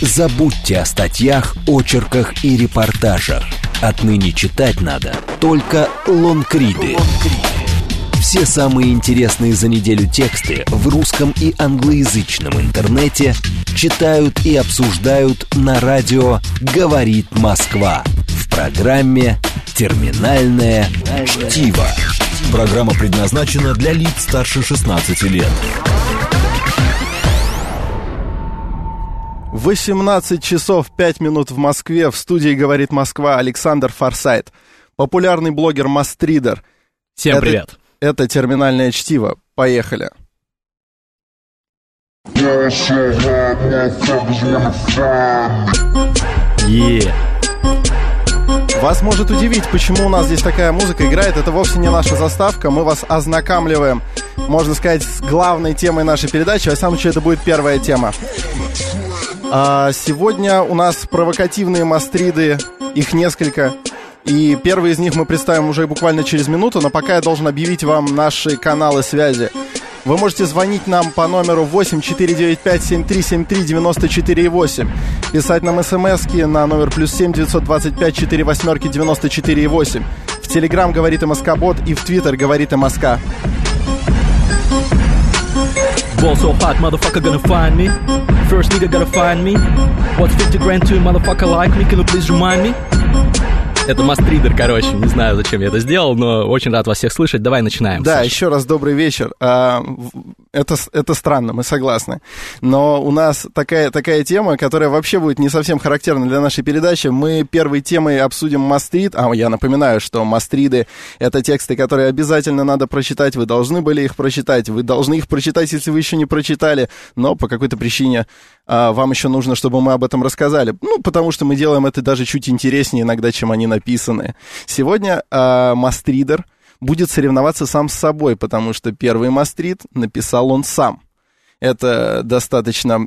Забудьте о статьях, очерках и репортажах. Отныне читать надо только лонгриды. Все самые интересные за неделю тексты в русском и англоязычном интернете читают и обсуждают на радио «Говорит Москва» в программе «Терминальное чтиво». Программа предназначена для лиц старше 16 лет. 18 часов 5 минут в Москве. В студии «Говорит Москва» Александр Форсайт. Популярный блогер Мастридер. Всем Это- привет. Это терминальное чтиво. Поехали. Е. Вас может удивить, почему у нас здесь такая музыка играет. Это вовсе не наша заставка. Мы вас ознакомливаем, можно сказать, с главной темой нашей передачи. Во всяком случае, это будет первая тема. А, сегодня у нас провокативные мастриды. Их несколько. И первый из них мы представим уже буквально через минуту, но пока я должен объявить вам наши каналы связи. Вы можете звонить нам по номеру 8 495 7373 94 8. Писать нам смс на номер плюс 7 925 4 восьмерки 94 8. В Телеграм говорит МСК Бот и в Твиттер говорит МСК. Ball so hot, motherfucker gonna find me. First nigga gotta find me. What's 50 grand to a motherfucker like me? Can you please remind me? Это мастридер, короче. Не знаю, зачем я это сделал, но очень рад вас всех слышать. Давай начинаем. Да, Саша. еще раз добрый вечер. Это, это странно, мы согласны. Но у нас такая, такая тема, которая вообще будет не совсем характерна для нашей передачи. Мы первой темой обсудим мастрид. А я напоминаю, что мастриды — это тексты, которые обязательно надо прочитать. Вы должны были их прочитать. Вы должны их прочитать, если вы еще не прочитали. Но по какой-то причине а, вам еще нужно, чтобы мы об этом рассказали. Ну, потому что мы делаем это даже чуть интереснее иногда, чем они написаны. Сегодня а, мастридер — будет соревноваться сам с собой, потому что первый мастрит написал он сам. Это достаточно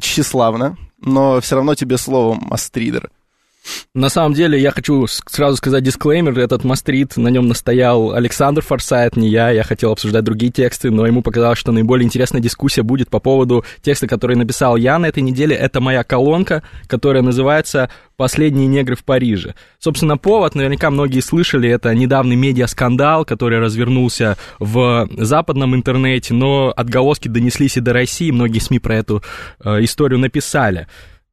тщеславно, но все равно тебе слово мастридер. На самом деле, я хочу сразу сказать дисклеймер. Этот мастрит, на нем настоял Александр Форсайт, не я. Я хотел обсуждать другие тексты, но ему показалось, что наиболее интересная дискуссия будет по поводу текста, который написал я на этой неделе. Это моя колонка, которая называется «Последние негры в Париже». Собственно, повод, наверняка многие слышали, это недавний медиаскандал, который развернулся в западном интернете, но отголоски донеслись и до России, многие СМИ про эту э, историю написали.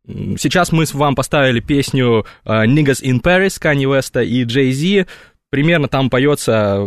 Сейчас мы с вам поставили песню э, Niggas in Paris Kanye West и Jay-Z. Примерно там поется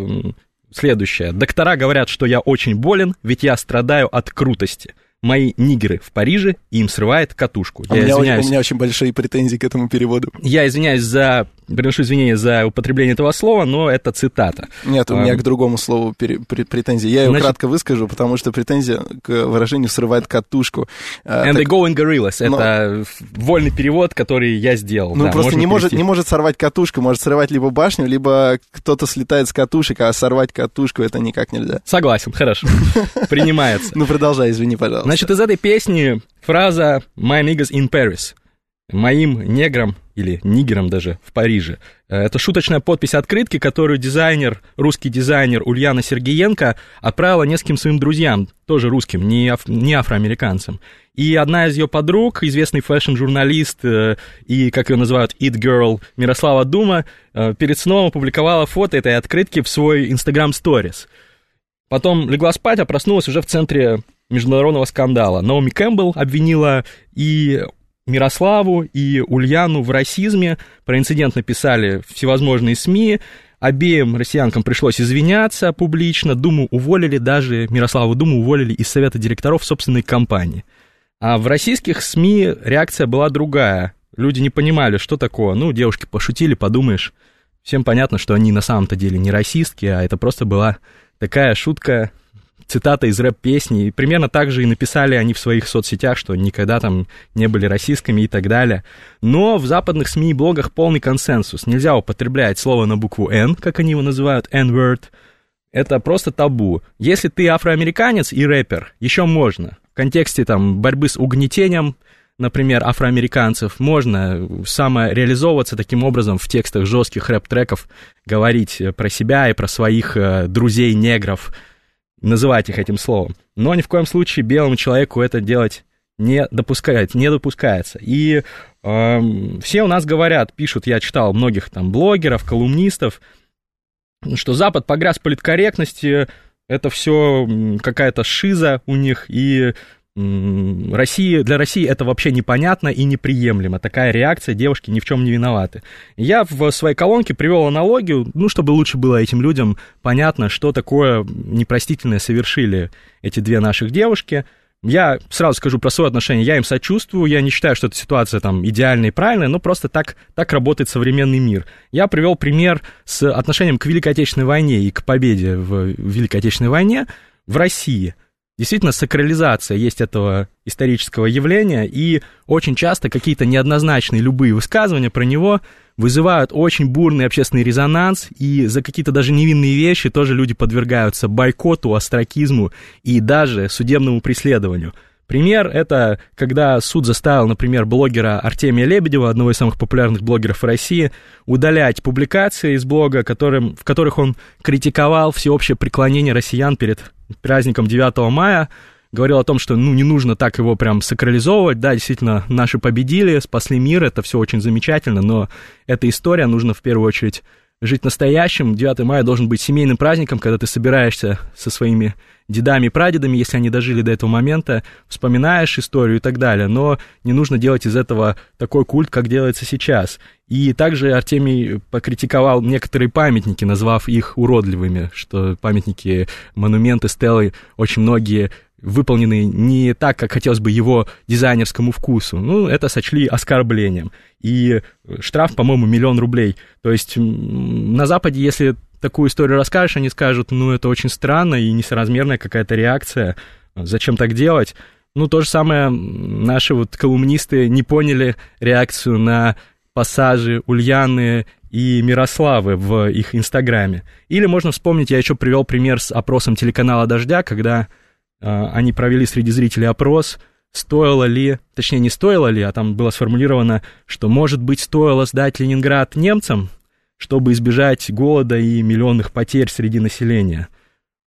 следующее. Доктора говорят, что я очень болен, ведь я страдаю от крутости. Мои нигеры в Париже, и им срывает катушку. У Я меня, извиняюсь, у меня очень большие претензии к этому переводу. я извиняюсь за... Приношу извинения за употребление этого слова, но это цитата. Нет, у меня Ам. к другому слову пере- пре- претензии. Я ее Значит- кратко выскажу, потому что претензия к выражению срывает катушку. А, And так- they go in gorillas. Но- Это вольный перевод, который я сделал. Ну, да, просто не может, не может сорвать катушку, может срывать либо башню, либо кто-то слетает с катушек, а сорвать катушку это никак нельзя. Согласен, хорошо. Принимается. Ну, продолжай, извини, пожалуйста. Значит, из этой песни фраза «My niggas in Paris» моим неграм или нигерам даже в Париже. Э, Это шуточная подпись открытки, которую дизайнер, русский дизайнер Ульяна Сергеенко отправила нескольким своим друзьям, тоже русским, не, аф- не афроамериканцам. И одна из ее подруг, известный фэшн-журналист э, и, как ее называют, it girl Мирослава Дума, э, перед сном опубликовала фото этой открытки в свой Instagram Stories. Потом легла спать, а проснулась уже в центре международного скандала. Наоми Кэмпбелл обвинила и Мирославу, и Ульяну в расизме. Про инцидент написали всевозможные СМИ. Обеим россиянкам пришлось извиняться публично. Думу уволили, даже Мирославу Думу уволили из совета директоров собственной компании. А в российских СМИ реакция была другая. Люди не понимали, что такое. Ну, девушки пошутили, подумаешь. Всем понятно, что они на самом-то деле не расистки, а это просто была такая шутка, цитата из рэп-песни. И примерно так же и написали они в своих соцсетях, что никогда там не были расистскими и так далее. Но в западных СМИ и блогах полный консенсус. Нельзя употреблять слово на букву «Н», как они его называют, N-word. Это просто табу. Если ты афроамериканец и рэпер, еще можно. В контексте там борьбы с угнетением, например, афроамериканцев, можно самореализовываться таким образом в текстах жестких рэп-треков, говорить э, про себя и про своих э, друзей-негров, называть их этим словом. Но ни в коем случае белому человеку это делать не допускается, не допускается. И э, все у нас говорят, пишут, я читал многих там блогеров, колумнистов, что Запад погряз в политкорректности, это все какая-то шиза у них, и России, для России это вообще непонятно и неприемлемо. Такая реакция, девушки ни в чем не виноваты. Я в своей колонке привел аналогию, ну, чтобы лучше было этим людям понятно, что такое непростительное совершили эти две наших девушки. Я сразу скажу про свое отношение, я им сочувствую, я не считаю, что эта ситуация там идеальная и правильная, но просто так, так работает современный мир. Я привел пример с отношением к Великой Отечественной войне и к победе в Великой Отечественной войне в России – Действительно, сакрализация есть этого исторического явления, и очень часто какие-то неоднозначные любые высказывания про него вызывают очень бурный общественный резонанс, и за какие-то даже невинные вещи тоже люди подвергаются бойкоту, остракизму и даже судебному преследованию – Пример — это когда суд заставил, например, блогера Артемия Лебедева, одного из самых популярных блогеров в России, удалять публикации из блога, которым, в которых он критиковал всеобщее преклонение россиян перед праздником 9 мая, говорил о том, что ну, не нужно так его прям сакрализовывать. Да, действительно, наши победили, спасли мир, это все очень замечательно, но эта история нужно в первую очередь жить настоящим. 9 мая должен быть семейным праздником, когда ты собираешься со своими дедами и прадедами, если они дожили до этого момента, вспоминаешь историю и так далее. Но не нужно делать из этого такой культ, как делается сейчас. И также Артемий покритиковал некоторые памятники, назвав их уродливыми, что памятники, монументы, стелы, очень многие выполнены не так, как хотелось бы его дизайнерскому вкусу. Ну, это сочли оскорблением. И штраф, по-моему, миллион рублей. То есть на Западе, если такую историю расскажешь, они скажут, ну, это очень странно и несоразмерная какая-то реакция, зачем так делать? Ну, то же самое наши вот колумнисты не поняли реакцию на пассажи Ульяны и Мирославы в их Инстаграме. Или можно вспомнить, я еще привел пример с опросом телеканала «Дождя», когда они провели среди зрителей опрос, стоило ли, точнее, не стоило ли, а там было сформулировано, что, может быть, стоило сдать Ленинград немцам, чтобы избежать голода и миллионных потерь среди населения.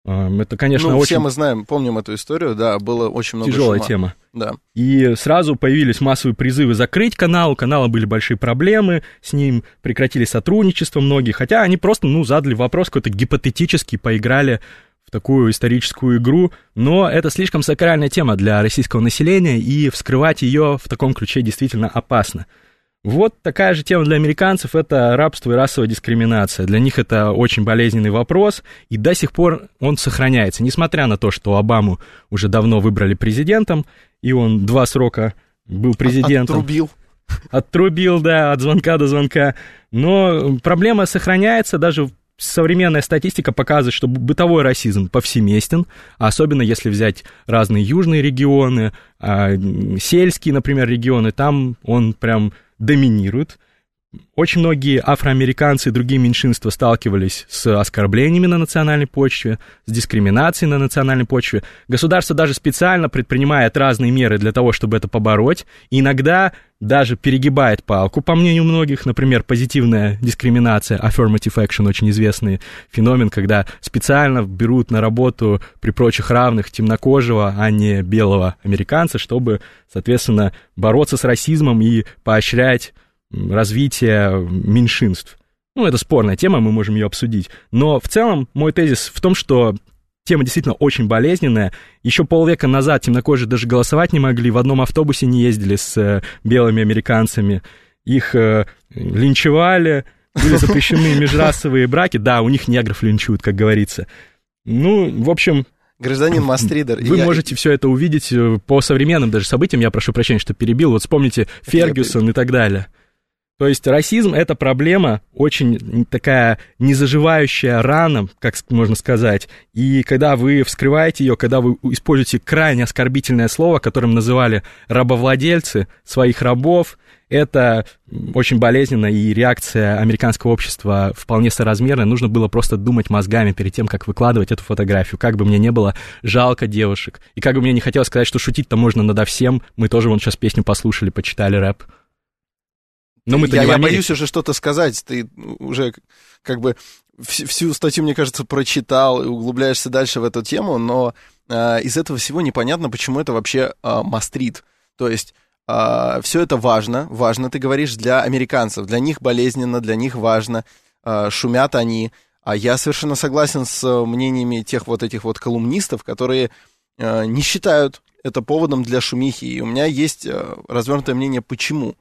А, это, конечно, ну, очень... все мы знаем, помним эту историю, да, было очень много Тяжелая шума. тема. Да. И сразу появились массовые призывы закрыть канал, у канала были большие проблемы, с ним прекратили сотрудничество многие, хотя они просто, ну, задали вопрос какой-то гипотетический, поиграли такую историческую игру, но это слишком сакральная тема для российского населения, и вскрывать ее в таком ключе действительно опасно. Вот такая же тема для американцев – это рабство и расовая дискриминация. Для них это очень болезненный вопрос, и до сих пор он сохраняется. Несмотря на то, что Обаму уже давно выбрали президентом, и он два срока был президентом. Отрубил. Отрубил, да, от звонка до звонка. Но проблема сохраняется даже современная статистика показывает, что бытовой расизм повсеместен, особенно если взять разные южные регионы, а, сельские, например, регионы, там он прям доминирует. Очень многие афроамериканцы и другие меньшинства сталкивались с оскорблениями на национальной почве, с дискриминацией на национальной почве. Государство даже специально предпринимает разные меры для того, чтобы это побороть, и иногда даже перегибает палку, по мнению многих, например, позитивная дискриминация, affirmative action, очень известный феномен, когда специально берут на работу при прочих равных темнокожего, а не белого американца, чтобы, соответственно, бороться с расизмом и поощрять развития меньшинств. Ну, это спорная тема, мы можем ее обсудить. Но в целом мой тезис в том, что тема действительно очень болезненная. Еще полвека назад темнокожие даже голосовать не могли, в одном автобусе не ездили с э, белыми американцами. Их э, линчевали, были запрещены межрасовые браки. Да, у них негров линчуют, как говорится. Ну, в общем, Гражданин Мастридер. Вы я... можете все это увидеть э, по современным даже событиям. Я прошу прощения, что перебил. Вот вспомните Фергюсон и так далее. То есть расизм — это проблема очень такая незаживающая рана, как можно сказать. И когда вы вскрываете ее, когда вы используете крайне оскорбительное слово, которым называли рабовладельцы своих рабов, это очень болезненно, и реакция американского общества вполне соразмерная. Нужно было просто думать мозгами перед тем, как выкладывать эту фотографию. Как бы мне не было жалко девушек, и как бы мне не хотелось сказать, что шутить-то можно надо всем. Мы тоже вон сейчас песню послушали, почитали рэп. Но мы-то я, не я боюсь уже что-то сказать. Ты уже как бы всю статью, мне кажется, прочитал и углубляешься дальше в эту тему, но э, из этого всего непонятно, почему это вообще э, мастрит. То есть э, все это важно, важно, ты говоришь, для американцев. Для них болезненно, для них важно. Э, шумят они. А я совершенно согласен с мнениями тех вот этих вот колумнистов, которые э, не считают это поводом для шумихи. И у меня есть э, развернутое мнение, почему.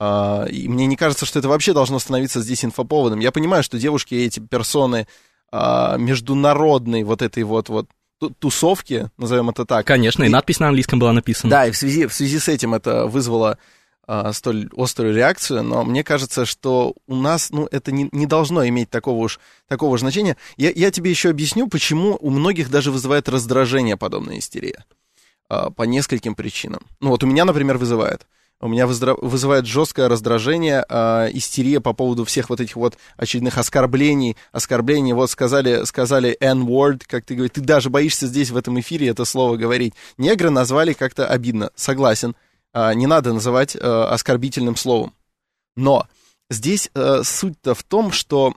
Э, и мне не кажется, что это вообще должно становиться здесь инфоповодом. Я понимаю, что девушки, эти персоны э, международной вот этой вот, вот тусовки, назовем это так. Конечно, и, и надпись на английском была написана. Да, и в связи, в связи с этим это вызвало а, столь острую реакцию, но мне кажется, что у нас, ну, это не, не должно иметь такого уж, такого значения. Я, я тебе еще объясню, почему у многих даже вызывает раздражение подобная истерия. А, по нескольким причинам. Ну, вот у меня, например, вызывает. У меня вызывает жесткое раздражение, э, истерия по поводу всех вот этих вот очередных оскорблений, оскорблений. Вот сказали, сказали N-word, как ты говоришь, ты даже боишься здесь в этом эфире это слово говорить. Негры назвали как-то обидно, согласен. Э, не надо называть э, оскорбительным словом. Но здесь э, суть-то в том, что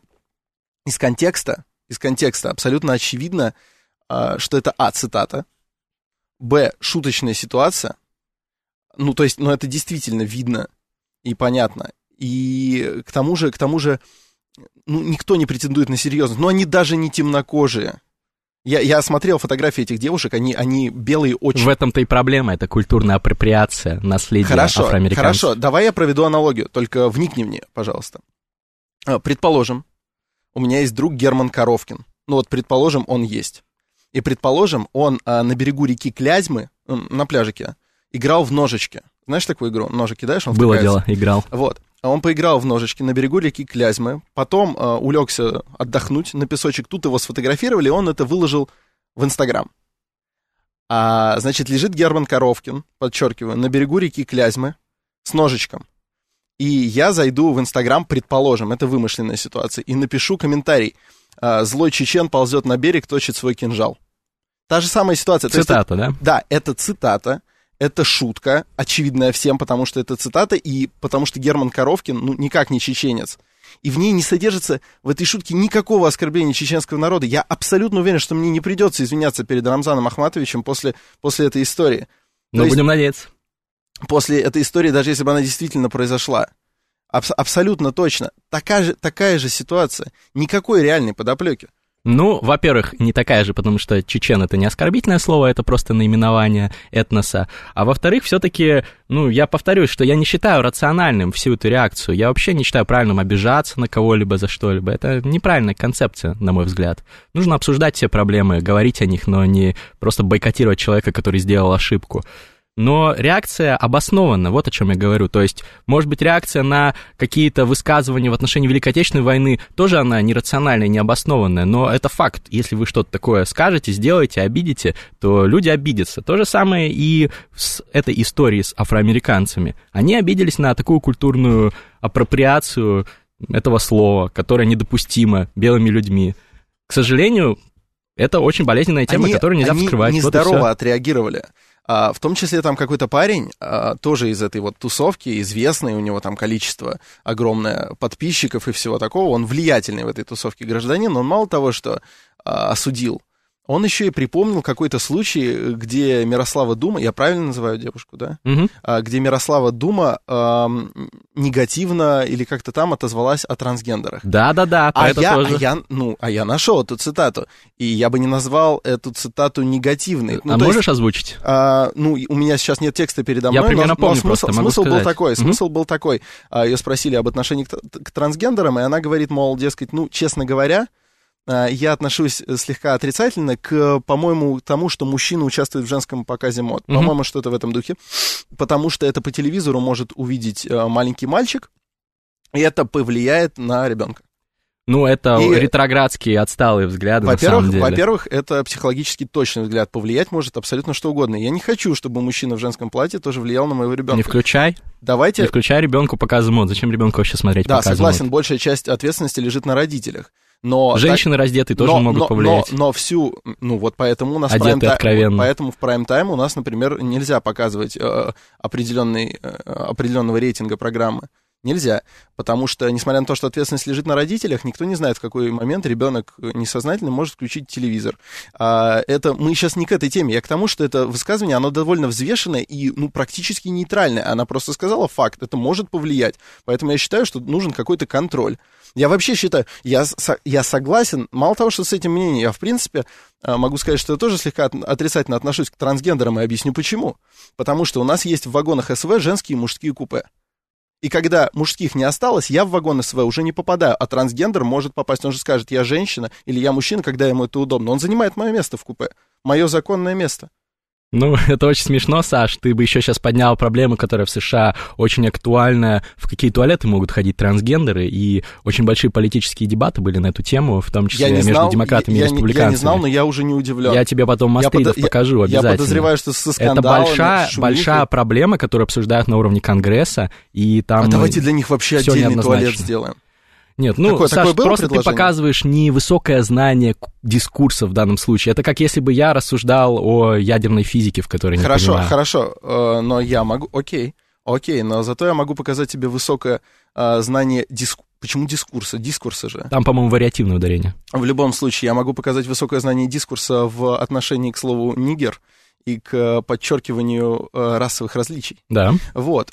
из контекста, из контекста абсолютно очевидно, э, что это А, цитата, Б, шуточная ситуация, ну, то есть, ну, это действительно видно и понятно. И к тому же, к тому же, ну, никто не претендует на серьезность. Но они даже не темнокожие. Я, я смотрел фотографии этих девушек, они, они белые очень. В этом-то и проблема, это культурная апроприация наследия хорошо, афроамериканцев. Хорошо, давай я проведу аналогию, только вникни в нее, пожалуйста. А, предположим, у меня есть друг Герман Коровкин. Ну вот, предположим, он есть. И, предположим, он а, на берегу реки Клязьмы, на пляжике, играл в ножички. Знаешь такую игру? Ножи кидаешь, он Было дело, играл. Вот. Он поиграл в ножички на берегу реки Клязьмы, потом э, улегся отдохнуть на песочек, тут его сфотографировали, и он это выложил в Инстаграм. А, значит, лежит Герман Коровкин, подчеркиваю, на берегу реки Клязьмы с ножичком. И я зайду в Инстаграм, предположим, это вымышленная ситуация, и напишу комментарий. А, Злой чечен ползет на берег, точит свой кинжал. Та же самая ситуация. Цитата, есть, да? Да, это цитата это шутка, очевидная всем, потому что это цитата, и потому что Герман Коровкин, ну, никак не чеченец. И в ней не содержится, в этой шутке, никакого оскорбления чеченского народа. Я абсолютно уверен, что мне не придется извиняться перед Рамзаном Ахматовичем после, после этой истории. Но будем надеяться. После этой истории, даже если бы она действительно произошла. Аб- абсолютно точно. Такая же, такая же ситуация. Никакой реальной подоплеки. Ну, во-первых, не такая же, потому что чечен это не оскорбительное слово, это просто наименование этноса. А во-вторых, все-таки, ну, я повторюсь, что я не считаю рациональным всю эту реакцию. Я вообще не считаю правильным обижаться на кого-либо за что-либо. Это неправильная концепция, на мой взгляд. Нужно обсуждать все проблемы, говорить о них, но не просто бойкотировать человека, который сделал ошибку но реакция обоснована, вот о чем я говорю. То есть, может быть, реакция на какие-то высказывания в отношении Великой Отечественной войны тоже она нерациональная, необоснованная, но это факт. Если вы что-то такое скажете, сделаете, обидите, то люди обидятся. То же самое и с этой историей с афроамериканцами. Они обиделись на такую культурную апроприацию этого слова, которое недопустимо белыми людьми. К сожалению, это очень болезненная тема, они, которую нельзя они вскрывать. Они нездорово вот отреагировали. А, в том числе там какой-то парень, а, тоже из этой вот тусовки, известный, у него там количество огромное подписчиков и всего такого, он влиятельный в этой тусовке гражданин, он мало того, что а, осудил он еще и припомнил какой-то случай, где Мирослава Дума, я правильно называю девушку, да? Угу. Где Мирослава Дума э, негативно или как-то там отозвалась о трансгендерах. Да-да-да, а я, тоже. А я, ну, а я нашел эту цитату, и я бы не назвал эту цитату негативной. Ну, а можешь есть, озвучить? А, ну, у меня сейчас нет текста передо мной, я примерно но, помню но смысл, просто, смысл был такой, угу. смысл был такой. Ее спросили об отношении к, к трансгендерам, и она говорит, мол, дескать, ну, честно говоря, а, я отношусь э, слегка отрицательно к, по-моему, тому, что мужчина участвует в женском показе мод. Mm-hmm. По-моему, что-то в этом духе. Потому что это по телевизору может увидеть э, маленький мальчик, и это повлияет на ребенка. Ну, это и, ретроградские отсталые взгляды, во-первых, на самом деле. Во-первых, это психологически точный взгляд. Повлиять может абсолютно что угодно. Я не хочу, чтобы мужчина в женском платье тоже влиял на моего ребенка. Не включай. Давайте... Не включай ребенку показы мод. Зачем ребенку вообще смотреть да, показы согласен, мод? большая часть ответственности лежит на родителях. Но Женщины так, раздетые тоже но, могут но, повлиять. Но, но всю, ну вот поэтому у нас прайм откровенно. поэтому в прайм-тайм у нас, например, нельзя показывать э, определенный, э, определенного рейтинга программы. Нельзя, потому что, несмотря на то, что ответственность лежит на родителях, никто не знает, в какой момент ребенок несознательно может включить телевизор. А это мы сейчас не к этой теме, я к тому, что это высказывание, оно довольно взвешенное и ну, практически нейтральное. Она просто сказала факт, это может повлиять. Поэтому я считаю, что нужен какой-то контроль. Я вообще считаю, я, я согласен, мало того, что с этим мнением, я, в принципе, а, могу сказать, что я тоже слегка отрицательно отношусь к трансгендерам и объясню почему. Потому что у нас есть в вагонах СВ женские и мужские купе. И когда мужских не осталось, я в вагон СВ уже не попадаю, а трансгендер может попасть. Он же скажет, я женщина или я мужчина, когда ему это удобно. Он занимает мое место в купе, мое законное место. Ну, это очень смешно, Саш. Ты бы еще сейчас поднял проблему, которая в США очень актуальна. В какие туалеты могут ходить трансгендеры, и очень большие политические дебаты были на эту тему, в том числе я между знал, демократами я, и республиканцами. Я не знал, но я уже не удивлен. Я тебе потом Мастридов я покажу я, обязательно. Я подозреваю, что со скандалом... Это большая, большая проблема, которую обсуждают на уровне Конгресса, и там... А давайте для них вообще отдельный туалет сделаем. Нет, ну, такое, Саш, такое просто ты показываешь невысокое знание дискурса в данном случае. Это как если бы я рассуждал о ядерной физике, в которой не Хорошо, понимаю. хорошо, э, но я могу... Окей, окей, но зато я могу показать тебе высокое э, знание дискурса. Почему дискурса? Дискурса же. Там, по-моему, вариативное ударение. В любом случае, я могу показать высокое знание дискурса в отношении к слову «нигер», и к подчеркиванию э, расовых различий. Да. Вот.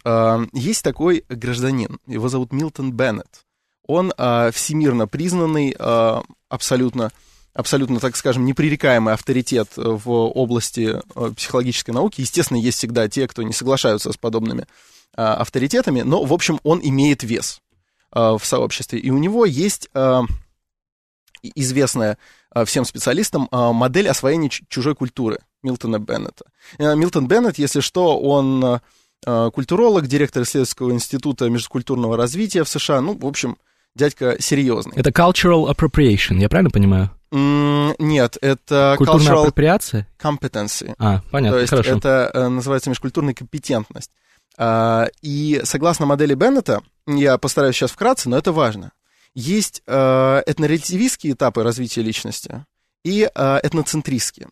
Есть такой гражданин, его зовут Милтон Беннет он э, всемирно признанный, э, абсолютно, абсолютно, так скажем, непререкаемый авторитет в области э, психологической науки. Естественно, есть всегда те, кто не соглашаются с подобными э, авторитетами, но, в общем, он имеет вес э, в сообществе. И у него есть э, известная э, всем специалистам э, модель освоения чужой культуры Милтона Беннета. Э, Милтон Беннет, если что, он культуролог, директор исследовательского института межкультурного развития в США. Ну, в общем, дядька серьезный. Это cultural appropriation, я правильно понимаю? Mm, нет, это Культурная cultural апроприация? competency. А, понятно, То есть хорошо. это э, называется межкультурная компетентность. А, и согласно модели Беннета, я постараюсь сейчас вкратце, но это важно, есть э, этнорелятивистские этапы развития личности и э, этноцентристские.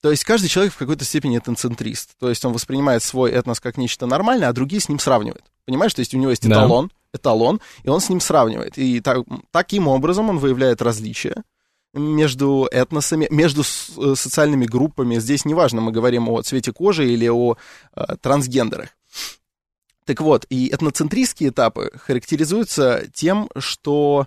То есть каждый человек в какой-то степени этноцентрист. То есть он воспринимает свой этнос как нечто нормальное, а другие с ним сравнивают. Понимаешь, то есть у него есть эталон. Эталон, и он с ним сравнивает. И так, таким образом он выявляет различия между этносами, между э, социальными группами. Здесь неважно, мы говорим о цвете кожи или о э, трансгендерах. Так вот, и этноцентристские этапы характеризуются тем, что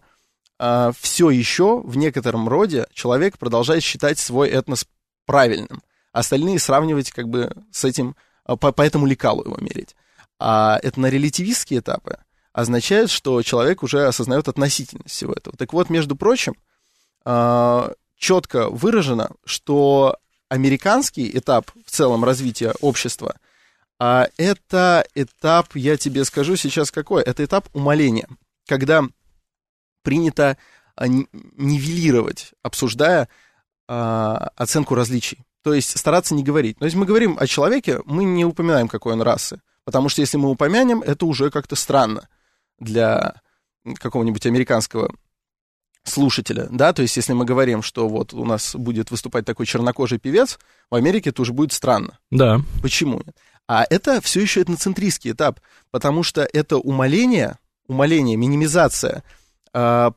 э, все еще в некотором роде человек продолжает считать свой этнос правильным. Остальные сравнивать как бы с этим, а, по, по этому лекалу его мерить. А это на релятивистские этапы означает, что человек уже осознает относительность всего этого. Так вот, между прочим, а, четко выражено, что американский этап в целом развития общества, а это этап, я тебе скажу сейчас какой, это этап умоления, когда принято нивелировать, обсуждая а, оценку различий. То есть стараться не говорить. Но если мы говорим о человеке, мы не упоминаем, какой он расы. Потому что если мы упомянем, это уже как-то странно для какого-нибудь американского слушателя, да, то есть если мы говорим, что вот у нас будет выступать такой чернокожий певец, в Америке это уже будет странно. Да. Почему? А это все еще этноцентристский этап, потому что это умаление, умаление, минимизация а,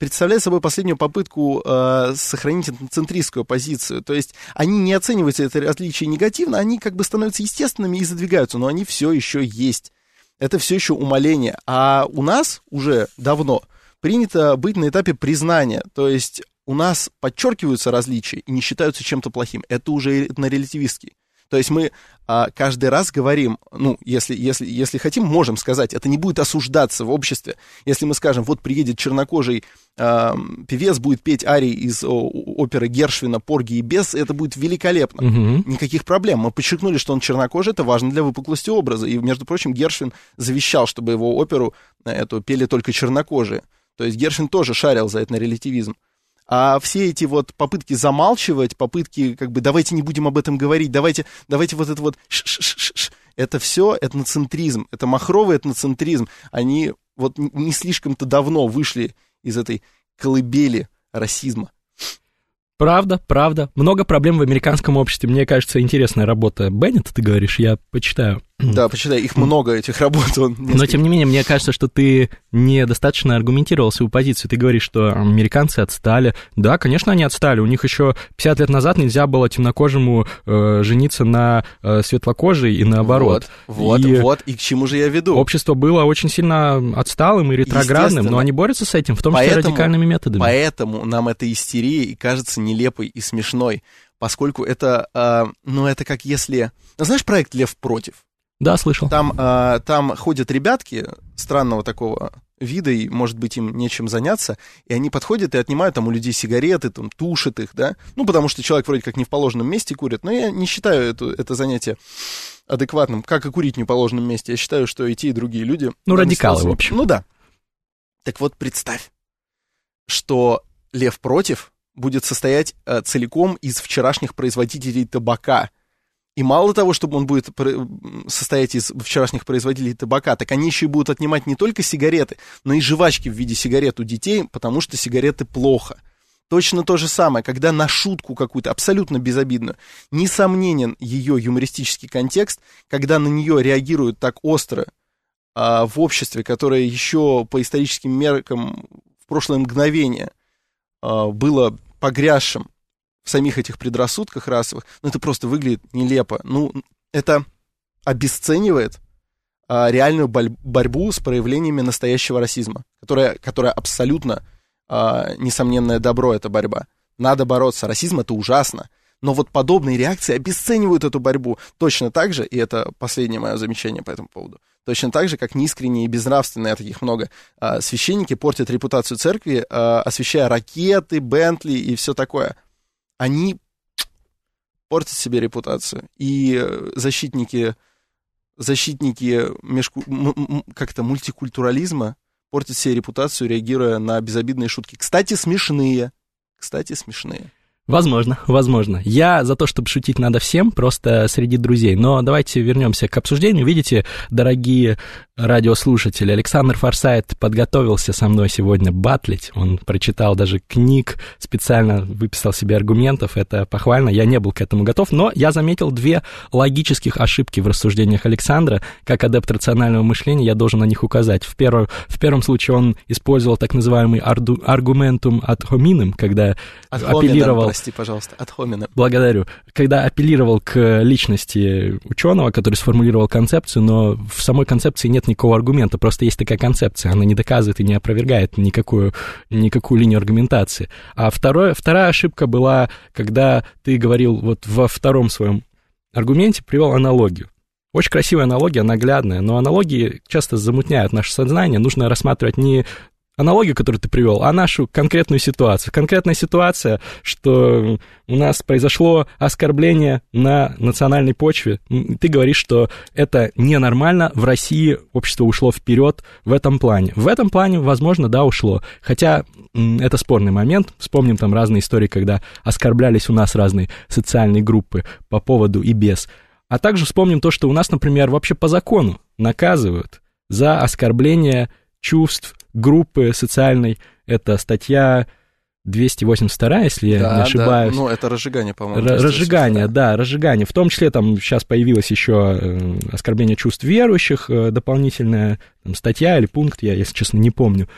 представляет собой последнюю попытку э, сохранить центристскую позицию. То есть они не оцениваются это различие негативно, они как бы становятся естественными и задвигаются, но они все еще есть. Это все еще умоление. А у нас уже давно принято быть на этапе признания. То есть у нас подчеркиваются различия и не считаются чем-то плохим. Это уже на релятивистский. То есть мы а, каждый раз говорим, ну, если, если, если хотим, можем сказать, это не будет осуждаться в обществе. Если мы скажем, вот приедет чернокожий а, певец, будет петь арии из о, оперы Гершвина «Порги и бес», это будет великолепно. Угу. Никаких проблем. Мы подчеркнули, что он чернокожий, это важно для выпуклости образа. И, между прочим, Гершвин завещал, чтобы его оперу э, эту пели только чернокожие. То есть Гершвин тоже шарил за это на релятивизм. А все эти вот попытки замалчивать, попытки, как бы, давайте не будем об этом говорить, давайте, давайте вот это вот, ш -ш -ш это все этноцентризм, это махровый этноцентризм. Они вот не слишком-то давно вышли из этой колыбели расизма. Правда, правда. Много проблем в американском обществе. Мне кажется, интересная работа Беннета, ты говоришь, я почитаю. Да, почитай, их много, этих работ. Он Но, тем не менее, мне кажется, что ты недостаточно аргументировал свою позицию. Ты говоришь, что американцы отстали. Да, конечно, они отстали. У них еще 50 лет назад нельзя было темнокожему э, жениться на э, светлокожей и наоборот. Вот, вот, и вот, и к чему же я веду. Общество было очень сильно отсталым и ретроградным, но они борются с этим, в том поэтому, числе радикальными методами. Поэтому нам эта истерия и кажется нелепой и смешной, поскольку это, э, ну, это как если... Знаешь проект «Лев против»? Да, слышал. Там, э, там ходят ребятки странного такого вида, и, может быть, им нечем заняться, и они подходят и отнимают там у людей сигареты, там, тушат их, да, ну, потому что человек вроде как не в положенном месте курит, но я не считаю это, это занятие адекватным, как и курить в неположенном месте. Я считаю, что и те, и другие люди... Ну, радикалы, в общем. Ну, да. Так вот, представь, что Лев против будет состоять э, целиком из вчерашних производителей табака, и мало того, чтобы он будет состоять из вчерашних производителей табака, так они еще и будут отнимать не только сигареты, но и жвачки в виде сигарет у детей, потому что сигареты плохо. Точно то же самое, когда на шутку какую-то, абсолютно безобидную, несомненен ее юмористический контекст, когда на нее реагируют так остро а, в обществе, которое еще по историческим меркам в прошлое мгновение а, было погрязшим в самих этих предрассудках расовых, ну, это просто выглядит нелепо. Ну, это обесценивает а, реальную боль- борьбу с проявлениями настоящего расизма, которая, которая абсолютно а, несомненное добро, эта борьба. Надо бороться. Расизм — это ужасно. Но вот подобные реакции обесценивают эту борьбу точно так же, и это последнее мое замечание по этому поводу, точно так же, как неискренние и безнравственные, а таких много, а, священники портят репутацию церкви, а, освещая ракеты, Бентли и все такое — они портят себе репутацию. И э, защитники, защитники межку, как-то мультикультурализма портят себе репутацию, реагируя на безобидные шутки. Кстати, смешные. Кстати, смешные. Возможно, возможно. Я за то, чтобы шутить надо всем, просто среди друзей. Но давайте вернемся к обсуждению. Видите, дорогие радиослушатели, Александр Форсайт подготовился со мной сегодня батлить. Он прочитал даже книг, специально выписал себе аргументов. Это похвально. Я не был к этому готов, но я заметил две логических ошибки в рассуждениях Александра. Как адепт рационального мышления я должен на них указать. В, первом в первом случае он использовал так называемый арду, аргументум ad hominem, когда от апеллировал прости, пожалуйста, от Хомина. Благодарю. Когда апеллировал к личности ученого, который сформулировал концепцию, но в самой концепции нет никакого аргумента, просто есть такая концепция, она не доказывает и не опровергает никакую, никакую линию аргументации. А второе, вторая ошибка была, когда ты говорил вот во втором своем аргументе, привел аналогию. Очень красивая аналогия, наглядная, но аналогии часто замутняют наше сознание. Нужно рассматривать не аналогию, которую ты привел, а нашу конкретную ситуацию. Конкретная ситуация, что у нас произошло оскорбление на национальной почве. Ты говоришь, что это ненормально, в России общество ушло вперед в этом плане. В этом плане, возможно, да, ушло. Хотя это спорный момент. Вспомним там разные истории, когда оскорблялись у нас разные социальные группы по поводу и без. А также вспомним то, что у нас, например, вообще по закону наказывают за оскорбление чувств группы социальной. Это статья 282, если да, я не ошибаюсь. Да, ну, это разжигание, по-моему. разжигание, да, разжигание. В том числе там сейчас появилось еще э, оскорбление чувств верующих, э, дополнительная там, статья или пункт, я, если честно, не помню.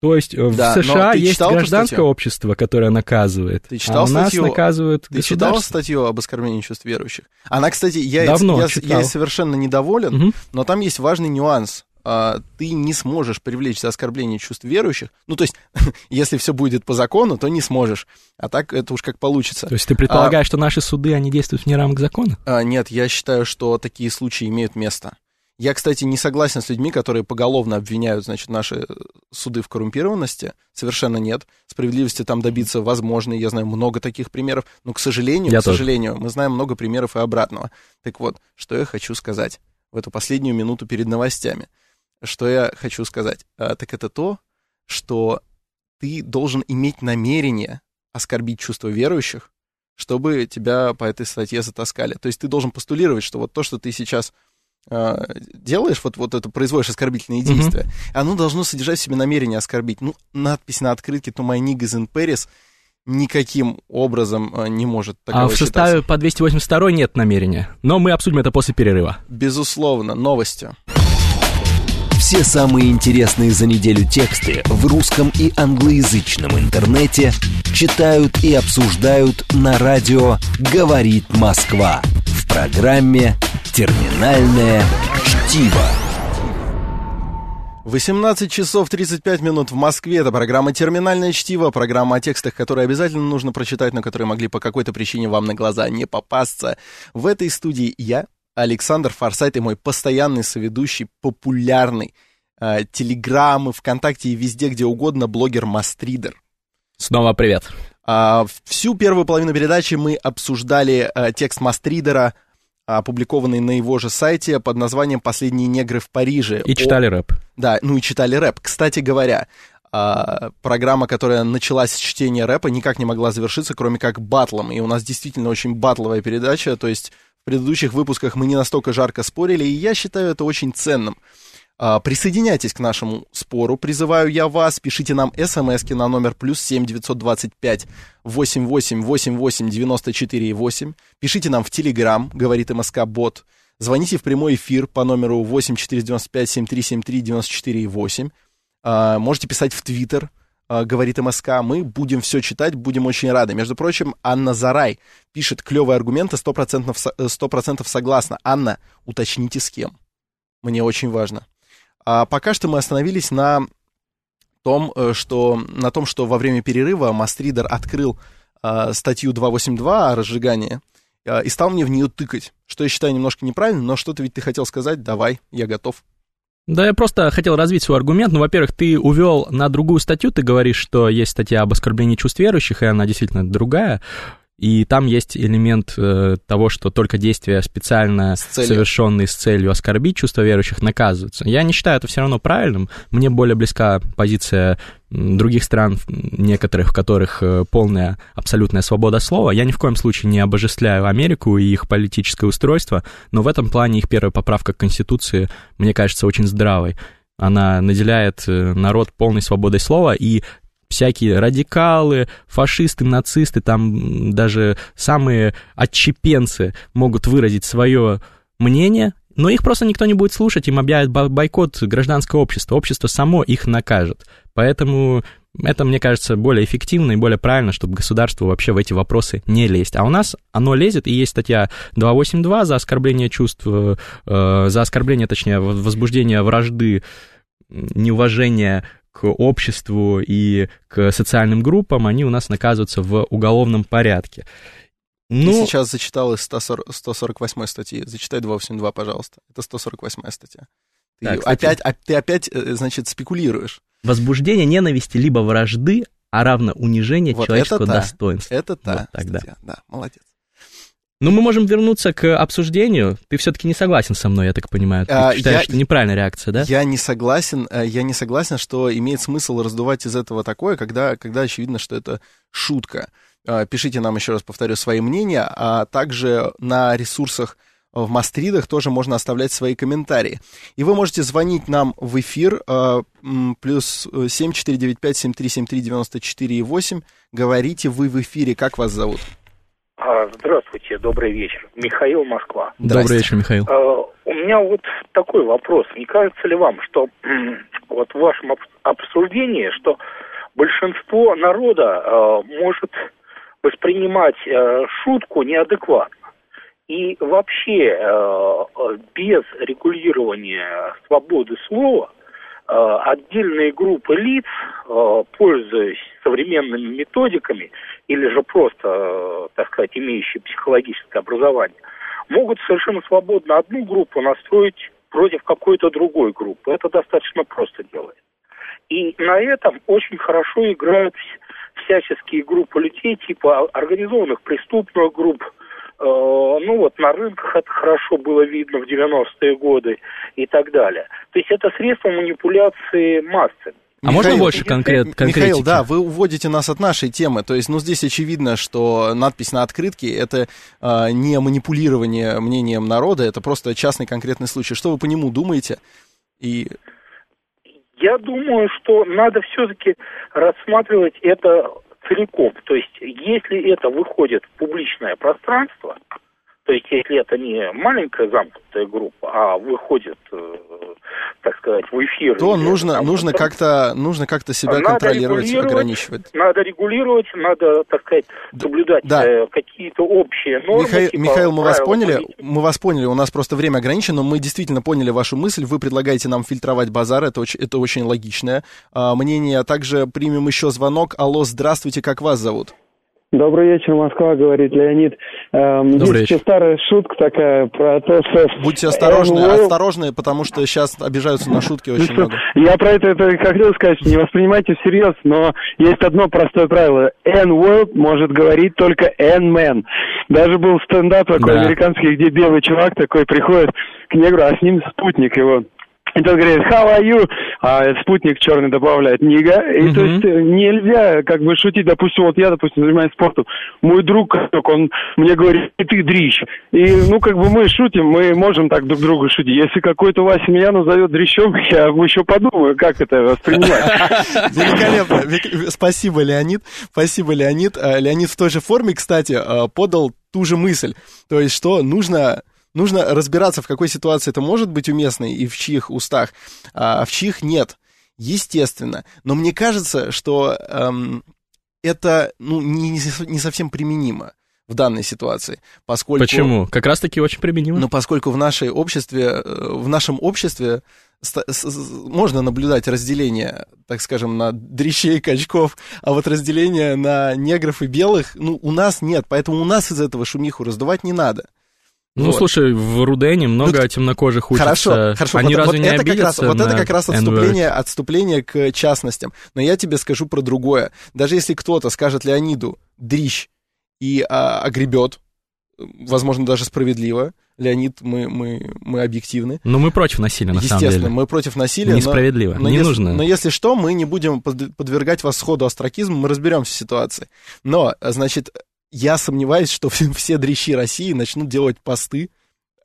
То есть э, да, в США есть гражданское общество, которое наказывает, ты читал а у статью, нас наказывают Ты читал статью об оскорблении чувств верующих? Она, кстати, я, Давно я, я, я совершенно недоволен, угу. но там есть важный нюанс. А, ты не сможешь привлечь за оскорбление чувств верующих. Ну, то есть, если все будет по закону, то не сможешь. А так это уж как получится. То есть ты предполагаешь, а, что наши суды, они действуют вне рамок закона? А, нет, я считаю, что такие случаи имеют место. Я, кстати, не согласен с людьми, которые поголовно обвиняют, значит, наши суды в коррумпированности. Совершенно нет. Справедливости там добиться возможно. Я знаю много таких примеров. Но, к сожалению, я к тоже. сожалению, мы знаем много примеров и обратного. Так вот, что я хочу сказать в эту последнюю минуту перед новостями – что я хочу сказать? А, так это то, что ты должен иметь намерение оскорбить чувства верующих, чтобы тебя по этой статье затаскали. То есть ты должен постулировать, что вот то, что ты сейчас э, делаешь, вот, вот это производишь оскорбительные действия, mm-hmm. оно должно содержать в себе намерение оскорбить. Ну, надпись на открытке «To my niggas in Paris» никаким образом э, не может такого А в составе считаться. по 282 нет намерения, но мы обсудим это после перерыва. Безусловно, новости. Все самые интересные за неделю тексты в русском и англоязычном интернете читают и обсуждают на радио «Говорит Москва» в программе «Терминальное чтиво». 18 часов 35 минут в Москве. Это программа «Терминальное чтиво», программа о текстах, которые обязательно нужно прочитать, но которые могли по какой-то причине вам на глаза не попасться. В этой студии я, Александр Форсайт, и мой постоянный соведущий, популярный, э, телеграммы, ВКонтакте и везде, где угодно, блогер Мастридер. Снова привет. А, всю первую половину передачи мы обсуждали а, текст Мастридера опубликованный на его же сайте под названием «Последние негры в Париже». И читали О... рэп. Да, ну и читали рэп. Кстати говоря, а, программа, которая началась с чтения рэпа, никак не могла завершиться, кроме как батлом. И у нас действительно очень батловая передача, то есть предыдущих выпусках мы не настолько жарко спорили, и я считаю это очень ценным. А, присоединяйтесь к нашему спору, призываю я вас, пишите нам смс на номер плюс семь девятьсот двадцать пять восемь восемь восемь восемь девяносто четыре восемь, пишите нам в Телеграм, говорит МСК Бот, звоните в прямой эфир по номеру восемь четыре девяносто пять семь три семь три девяносто четыре восемь, а, можете писать в Твиттер, говорит МСК, мы будем все читать, будем очень рады. Между прочим, Анна Зарай пишет клевые аргументы, 100%, 100% согласна. Анна, уточните с кем. Мне очень важно. А пока что мы остановились на том, э, что, на том, что во время перерыва Мастридер открыл э, статью 282 о разжигании э, и стал мне в нее тыкать, что я считаю немножко неправильно, но что-то ведь ты хотел сказать, давай, я готов. Да, я просто хотел развить свой аргумент. Ну, во-первых, ты увел на другую статью, ты говоришь, что есть статья об оскорблении чувств верующих, и она действительно другая. И там есть элемент э, того, что только действия специально с совершенные с целью оскорбить чувства верующих наказываются. Я не считаю это все равно правильным. Мне более близка позиция других стран, некоторых, в которых э, полная абсолютная свобода слова. Я ни в коем случае не обожествляю Америку и их политическое устройство, но в этом плане их первая поправка к Конституции, мне кажется, очень здравой она наделяет э, народ полной свободой слова, и всякие радикалы, фашисты, нацисты, там даже самые отчепенцы могут выразить свое мнение, но их просто никто не будет слушать, им объявят бойкот гражданского общества, общество само их накажет. Поэтому это, мне кажется, более эффективно и более правильно, чтобы государство вообще в эти вопросы не лезть. А у нас оно лезет, и есть статья 282 за оскорбление чувств, э, за оскорбление, точнее, возбуждение вражды, неуважение к обществу и к социальным группам, они у нас наказываются в уголовном порядке. Ну, Ты сейчас зачитал из 140, 148 статьи. Зачитай 282, пожалуйста. Это 148 статья. Ты, так, опять, а, ты опять, э, значит, спекулируешь. Возбуждение ненависти либо вражды, а равно унижение вот человеческого это достоинства. Это та вот тогда. статья, да, молодец. Ну, мы можем вернуться к обсуждению. Ты все-таки не согласен со мной, я так понимаю. Ты а, считаешь, я, что неправильная реакция, да? Я не согласен. Э, я не согласен, что имеет смысл раздувать из этого такое, когда, когда очевидно, что это шутка. А, пишите нам, еще раз повторю, свои мнения, а также на ресурсах в Мастридах тоже можно оставлять свои комментарии. И вы можете звонить нам в эфир э, плюс 7495-7373-94,8. Говорите вы в эфире, как вас зовут? А, здравствуйте, добрый вечер. Михаил, Москва. Добрый вечер, Михаил. А, у меня вот такой вопрос. Не кажется ли вам, что вот в вашем обсуждении, что большинство народа а, может воспринимать шутку неадекватно? И вообще без регулирования свободы слова отдельные группы лиц, пользуясь современными методиками, или же просто, э, так сказать, имеющие психологическое образование, могут совершенно свободно одну группу настроить против какой-то другой группы. Это достаточно просто делает. И на этом очень хорошо играют всяческие группы людей, типа организованных преступных групп, э, ну вот на рынках это хорошо было видно в 90-е годы и так далее. То есть это средство манипуляции массами. А Михаил, можно больше конкрет, конкретики? Михаил, да, вы уводите нас от нашей темы. То есть, ну, здесь очевидно, что надпись на открытке — это э, не манипулирование мнением народа, это просто частный конкретный случай. Что вы по нему думаете? И... Я думаю, что надо все-таки рассматривать это целиком. То есть, если это выходит в публичное пространство, то есть, если это не маленькая замкнутая группа, а выходит, э, так сказать, в эфир... То нужно, там, нужно как-то нужно как-то себя надо контролировать, ограничивать. Надо регулировать, надо, так сказать, соблюдать да. э, какие-то общие нормы. Михаил, типа, Михаил мы вас поняли, политики. мы вас поняли, у нас просто время ограничено, но мы действительно поняли вашу мысль, вы предлагаете нам фильтровать базар, это очень, это очень логичное а, мнение. Также примем еще звонок. Алло, здравствуйте, как вас зовут? Добрый вечер, Москва, говорит Леонид. Эм, Добрый есть вечер. старая шутка такая про то, что... Будьте осторожны, N-World... осторожны, потому что сейчас обижаются на шутки очень ну, много. Я про это, это хотел сказать, не воспринимайте всерьез, но есть одно простое правило. N-World может говорить только N-Man. Даже был стендап такой да. американский, где белый чувак такой приходит к негру, а с ним спутник его. И тот говорит, how are you? А спутник черный добавляет, нига. И uh-huh. то есть э, нельзя как бы шутить. Допустим, вот я, допустим, занимаюсь спортом. Мой друг, он мне говорит, и ты дрищ. И, ну, как бы мы шутим, мы можем так друг другу шутить. Если какой-то Вася меня назовет дрищом, я еще подумаю, как это воспринимать. Великолепно. Спасибо, Леонид. Спасибо, Леонид. А, Леонид в той же форме, кстати, а, подал ту же мысль. То есть, что нужно нужно разбираться, в какой ситуации это может быть уместно и в чьих устах, а в чьих нет. Естественно. Но мне кажется, что эм, это ну, не, не совсем применимо в данной ситуации, поскольку... Почему? Как раз-таки очень применимо. Ну, поскольку в нашей обществе, э, в нашем обществе можно наблюдать разделение, так скажем, на дрищей, качков, а вот разделение на негров и белых, ну, у нас нет, поэтому у нас из этого шумиху раздувать не надо. Ну, вот. слушай, в Рудене много ну, темнокожих учатся. Хорошо, хорошо. Они вот, разве вот не это как раз, Вот это как раз отступление, отступление к частностям. Но я тебе скажу про другое. Даже если кто-то скажет Леониду «дрищ» и а, огребет, возможно, даже справедливо, Леонид, мы, мы, мы объективны. Но мы против насилия, на самом деле. Естественно, мы против насилия. Несправедливо, но, но не если, нужно. Но если что, мы не будем подвергать вас сходу астракизму, мы разберемся в ситуации. Но, значит, я сомневаюсь, что все дрищи России начнут делать посты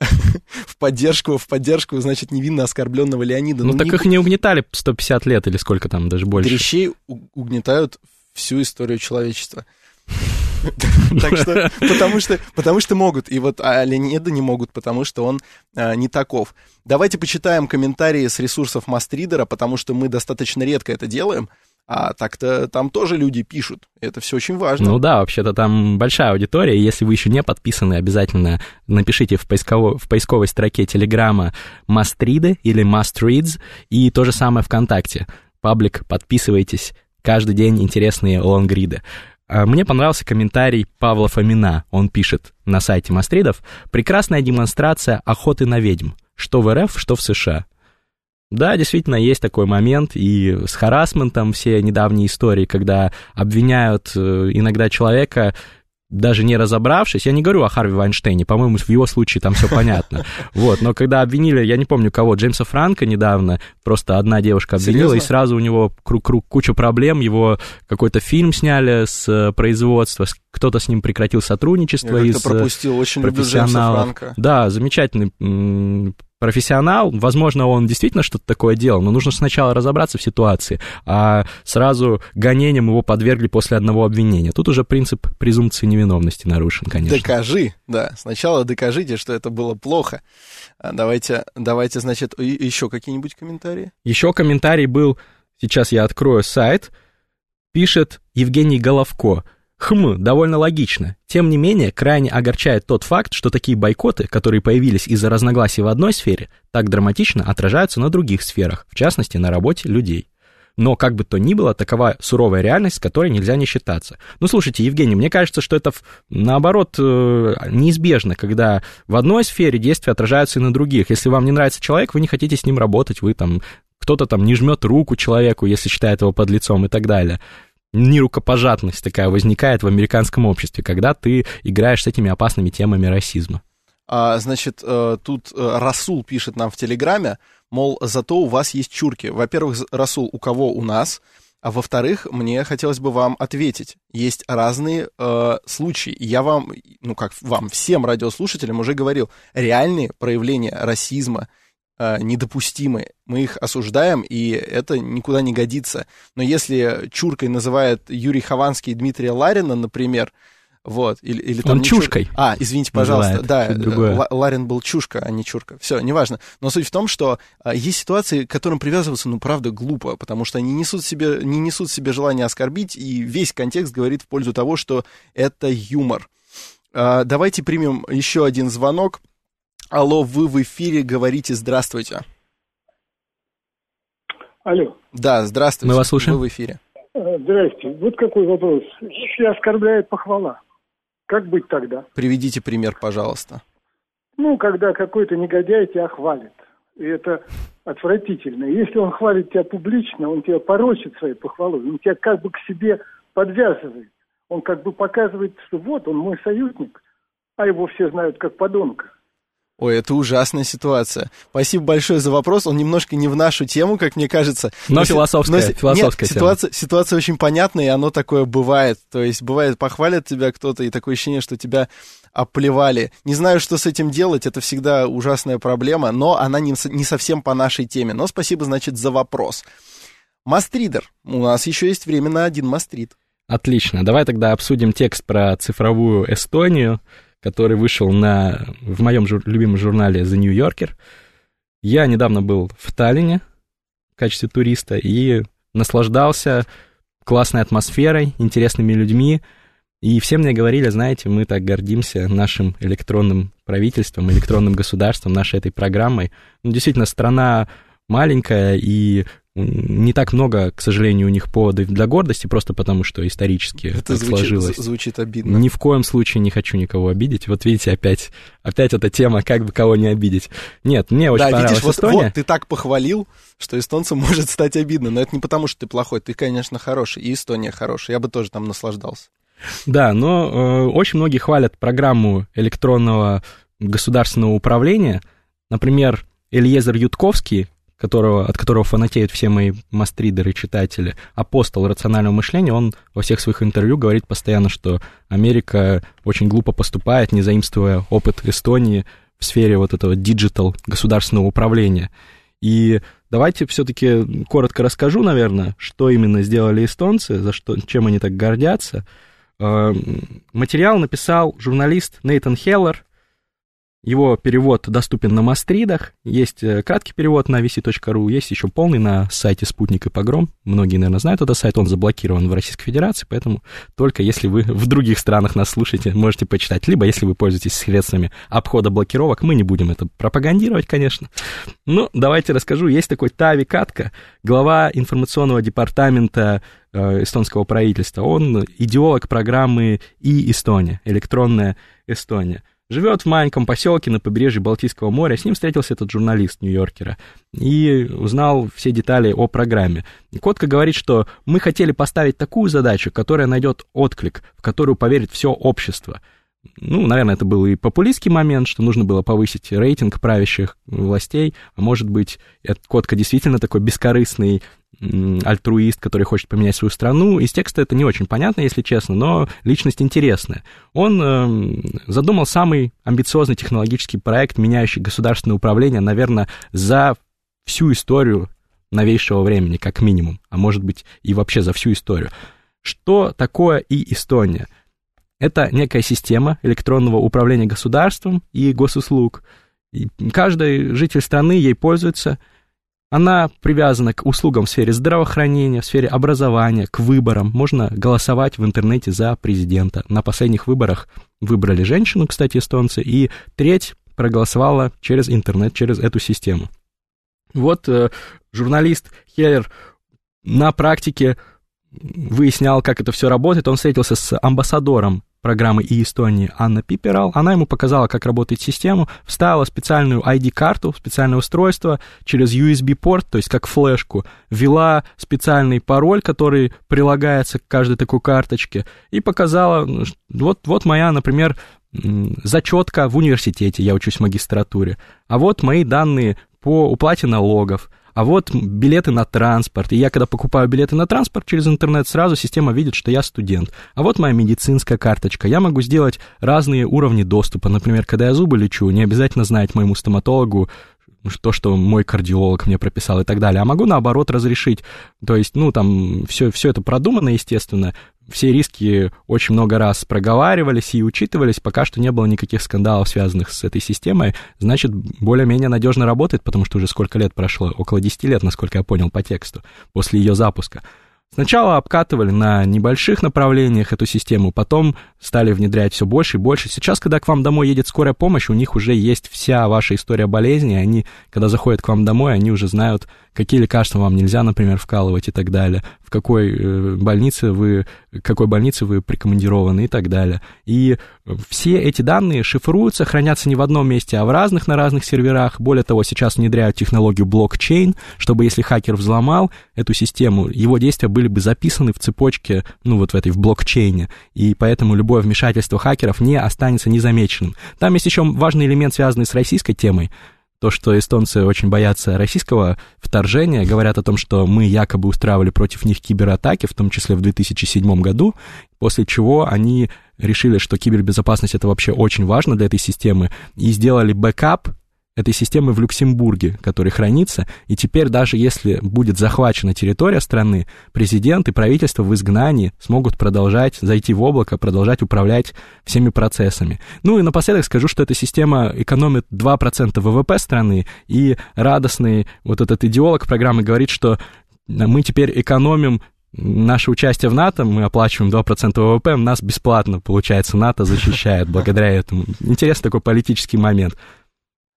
в поддержку, в поддержку, значит, невинно оскорбленного Леонида. Ну, ну так не... их не угнетали 150 лет или сколько там, даже больше. Дрищей угнетают всю историю человечества. Так что, потому что, потому что могут. И вот а Леонида не могут, потому что он а, не таков. Давайте почитаем комментарии с ресурсов Мастридера, потому что мы достаточно редко это делаем. А так-то там тоже люди пишут. Это все очень важно. Ну да, вообще-то там большая аудитория. Если вы еще не подписаны, обязательно напишите в, поисково, в поисковой строке Телеграма Мастриды или Mastreads и то же самое ВКонтакте. Паблик, подписывайтесь. Каждый день интересные лонгриды. А, мне понравился комментарий Павла Фомина. Он пишет на сайте Мастридов «Прекрасная демонстрация охоты на ведьм, что в РФ, что в США. Да, действительно, есть такой момент, и с харасментом все недавние истории, когда обвиняют э, иногда человека, даже не разобравшись, я не говорю о Харви Вайнштейне, по-моему, в его случае там все понятно, вот, но когда обвинили, я не помню кого, Джеймса Франка недавно, просто одна девушка обвинила, Серьезно? и сразу у него круг, круг, куча проблем, его какой-то фильм сняли с э, производства, кто-то с ним прекратил сотрудничество я из пропустил, очень профессионалов. Да, замечательный профессионал, возможно, он действительно что-то такое делал, но нужно сначала разобраться в ситуации, а сразу гонением его подвергли после одного обвинения. Тут уже принцип презумпции невиновности нарушен, конечно. Докажи, да. Сначала докажите, что это было плохо. А давайте, давайте, значит, еще какие-нибудь комментарии? Еще комментарий был, сейчас я открою сайт, пишет Евгений Головко. Хм, довольно логично. Тем не менее, крайне огорчает тот факт, что такие бойкоты, которые появились из-за разногласий в одной сфере, так драматично отражаются на других сферах, в частности, на работе людей. Но, как бы то ни было, такова суровая реальность, с которой нельзя не считаться. Ну, слушайте, Евгений, мне кажется, что это, наоборот, э, неизбежно, когда в одной сфере действия отражаются и на других. Если вам не нравится человек, вы не хотите с ним работать, вы там кто-то там не жмет руку человеку, если считает его под лицом и так далее нерукопожатность такая возникает в американском обществе, когда ты играешь с этими опасными темами расизма. А, значит, э, тут э, Расул пишет нам в Телеграме, мол, зато у вас есть чурки. Во-первых, Расул, у кого у нас? А во-вторых, мне хотелось бы вам ответить. Есть разные э, случаи. Я вам, ну как вам, всем радиослушателям уже говорил, реальные проявления расизма недопустимы. Мы их осуждаем, и это никуда не годится. Но если чуркой называет Юрий Хованский и Дмитрия Ларина, например, вот, или, или там... Он чушкой. Чур... А, извините, пожалуйста, да, Ларин был чушка, а не чурка. Все, неважно. Но суть в том, что а, есть ситуации, к которым привязываться, ну, правда, глупо, потому что они несут себе, не несут себе желания оскорбить, и весь контекст говорит в пользу того, что это юмор. А, давайте примем еще один звонок. Алло, вы в эфире, говорите здравствуйте. Алло. Да, здравствуйте. Мы вас слушаем. Вы в эфире. Э, здрасте. Вот какой вопрос. Если оскорбляет похвала, как быть тогда? Приведите пример, пожалуйста. Ну, когда какой-то негодяй тебя хвалит. И это отвратительно. Если он хвалит тебя публично, он тебя порочит своей похвалой, он тебя как бы к себе подвязывает. Он как бы показывает, что вот он мой союзник, а его все знают как подонка. Ой, это ужасная ситуация. Спасибо большое за вопрос. Он немножко не в нашу тему, как мне кажется. Но, но философская, но, философская нет, тема. Ситуация, ситуация очень понятная, и оно такое бывает. То есть бывает, похвалят тебя кто-то, и такое ощущение, что тебя оплевали. Не знаю, что с этим делать, это всегда ужасная проблема, но она не, не совсем по нашей теме. Но спасибо, значит, за вопрос. Мастридер. У нас еще есть время на один мастрид. Отлично. Давай тогда обсудим текст про цифровую Эстонию который вышел на, в моем жур, любимом журнале The New Yorker. Я недавно был в Таллине в качестве туриста и наслаждался классной атмосферой, интересными людьми. И все мне говорили, знаете, мы так гордимся нашим электронным правительством, электронным государством, нашей этой программой. Ну, действительно, страна маленькая, и не так много, к сожалению, у них поводов для гордости, просто потому что исторически это звучит, сложилось. звучит обидно. Ни в коем случае не хочу никого обидеть. Вот видите, опять, опять эта тема, как бы кого не обидеть. Нет, мне очень да, понравилась видишь, вот, Эстония. Вот, ты так похвалил, что эстонцам может стать обидно. Но это не потому, что ты плохой. Ты, конечно, хороший. И Эстония хорошая. Я бы тоже там наслаждался. Да, но э, очень многие хвалят программу электронного государственного управления. Например, Элиезер Юдковский, которого, от которого фанатеют все мои мастридеры, читатели, апостол рационального мышления, он во всех своих интервью говорит постоянно, что Америка очень глупо поступает, не заимствуя опыт Эстонии в сфере вот этого digital государственного управления. И давайте все-таки коротко расскажу, наверное, что именно сделали эстонцы, за что, чем они так гордятся. Э, материал написал журналист Нейтан Хеллер, его перевод доступен на Мастридах, есть э, краткий перевод на vc.ru, есть еще полный на сайте «Спутник и погром». Многие, наверное, знают этот сайт, он заблокирован в Российской Федерации, поэтому только если вы в других странах нас слушаете, можете почитать. Либо если вы пользуетесь средствами обхода блокировок, мы не будем это пропагандировать, конечно. Ну, давайте расскажу. Есть такой Тави Катка, глава информационного департамента э, эстонского правительства. Он идеолог программы и Эстония, электронная Эстония. Живет в маленьком поселке на побережье Балтийского моря. С ним встретился этот журналист Нью-Йоркера и узнал все детали о программе. Котка говорит, что мы хотели поставить такую задачу, которая найдет отклик, в которую поверит все общество. Ну, наверное, это был и популистский момент, что нужно было повысить рейтинг правящих властей, а может быть, Котка действительно такой бескорыстный альтруист, который хочет поменять свою страну. Из текста это не очень понятно, если честно, но личность интересная. Он э, задумал самый амбициозный технологический проект, меняющий государственное управление, наверное, за всю историю новейшего времени, как минимум, а может быть и вообще за всю историю. Что такое и Эстония? Это некая система электронного управления государством и госуслуг. И каждый житель страны ей пользуется – она привязана к услугам в сфере здравоохранения, в сфере образования, к выборам. Можно голосовать в интернете за президента. На последних выборах выбрали женщину, кстати, эстонцы, и треть проголосовала через интернет, через эту систему. Вот э, журналист Хеллер на практике выяснял, как это все работает. Он встретился с амбассадором программы и Эстонии Анна Пиперал. Она ему показала, как работает система, вставила специальную ID-карту, специальное устройство через USB-порт, то есть как флешку, ввела специальный пароль, который прилагается к каждой такой карточке, и показала, ну, вот, вот моя, например, зачетка в университете, я учусь в магистратуре, а вот мои данные по уплате налогов, а вот билеты на транспорт. И я, когда покупаю билеты на транспорт через интернет, сразу система видит, что я студент. А вот моя медицинская карточка. Я могу сделать разные уровни доступа. Например, когда я зубы лечу, не обязательно знать моему стоматологу, то, что мой кардиолог мне прописал и так далее, а могу наоборот разрешить. То есть, ну, там все, все это продумано, естественно, все риски очень много раз проговаривались и учитывались, пока что не было никаких скандалов, связанных с этой системой, значит, более-менее надежно работает, потому что уже сколько лет прошло, около 10 лет, насколько я понял по тексту, после ее запуска. Сначала обкатывали на небольших направлениях эту систему, потом стали внедрять все больше и больше. Сейчас, когда к вам домой едет скорая помощь, у них уже есть вся ваша история болезни, они, когда заходят к вам домой, они уже знают, какие лекарства вам нельзя, например, вкалывать и так далее, в какой э, больнице вы, какой больнице вы прикомандированы и так далее. И все эти данные шифруются, хранятся не в одном месте, а в разных на разных серверах. Более того, сейчас внедряют технологию блокчейн, чтобы если хакер взломал эту систему, его действия были бы записаны в цепочке, ну вот в этой, в блокчейне, и поэтому любое вмешательство хакеров не останется незамеченным. Там есть еще важный элемент, связанный с российской темой то, что эстонцы очень боятся российского вторжения, говорят о том, что мы якобы устраивали против них кибератаки, в том числе в 2007 году, после чего они решили, что кибербезопасность это вообще очень важно для этой системы, и сделали бэкап этой системы в Люксембурге, который хранится, и теперь даже если будет захвачена территория страны, президент и правительство в изгнании смогут продолжать зайти в облако, продолжать управлять всеми процессами. Ну и напоследок скажу, что эта система экономит 2% ВВП страны, и радостный вот этот идеолог программы говорит, что мы теперь экономим наше участие в НАТО, мы оплачиваем 2% ВВП, нас бесплатно, получается, НАТО защищает благодаря этому. Интересный такой политический момент.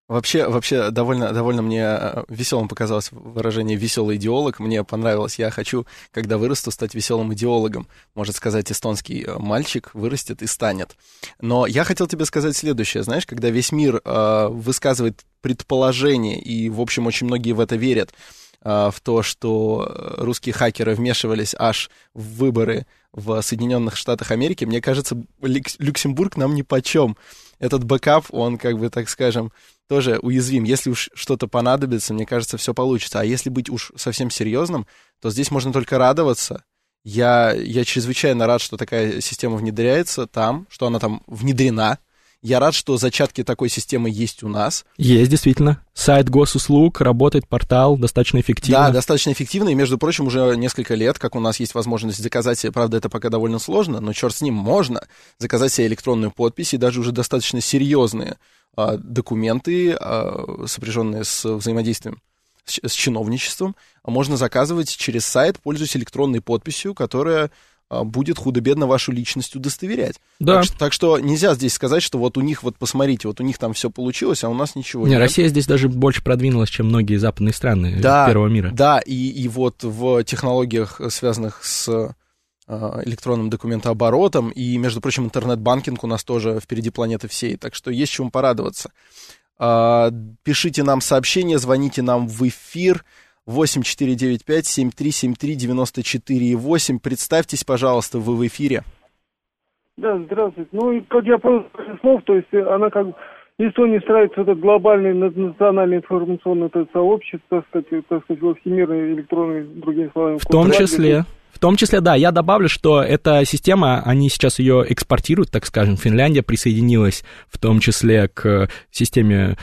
Вообще, вообще довольно, довольно мне э, веселым показалось выражение «веселый идеолог». Мне понравилось. Я хочу, когда вырасту, стать веселым идеологом. Может сказать, эстонский э, мальчик вырастет и станет. Но я хотел тебе сказать следующее. Знаешь, когда весь мир э, высказывает предположение, и, в общем, очень многие в это верят, э, в то, что русские хакеры вмешивались аж в выборы в Соединенных Штатах Америки, мне кажется, Люксембург нам ни почем. Этот бэкап, он, как бы, так скажем, тоже уязвим. Если уж что-то понадобится, мне кажется, все получится. А если быть уж совсем серьезным, то здесь можно только радоваться. Я, я чрезвычайно рад, что такая система внедряется там, что она там внедрена. Я рад, что зачатки такой системы есть у нас. Есть, действительно. Сайт госуслуг, работает портал достаточно эффективно. Да, достаточно эффективно, и, между прочим, уже несколько лет, как у нас есть возможность заказать себе, правда, это пока довольно сложно, но черт с ним, можно заказать себе электронную подпись, и даже уже достаточно серьезные документы, а, сопряженные с взаимодействием с, чиновничеством, можно заказывать через сайт, пользуясь электронной подписью, которая а, будет худо-бедно вашу личность удостоверять. Да. Так, так что нельзя здесь сказать, что вот у них, вот посмотрите, вот у них там все получилось, а у нас ничего не, нет. Россия здесь даже больше продвинулась, чем многие западные страны да, первого мира. Да, и, и вот в технологиях, связанных с Э, электронным документооборотом, и, между прочим, интернет-банкинг у нас тоже впереди планеты всей, так что есть чему порадоваться. А, пишите нам сообщения, звоните нам в эфир 8495-7373-94,8. Представьтесь, пожалуйста, вы в эфире. Да, здравствуйте. Ну, и как я понял слов, то есть она как Эстонии нравится этот глобальный национальный информационный сообщество, так сказать, так сказать, всемирный электронный, другими словами. В том числе, в том числе, да, я добавлю, что эта система, они сейчас ее экспортируют, так скажем, Финляндия присоединилась в том числе к системе,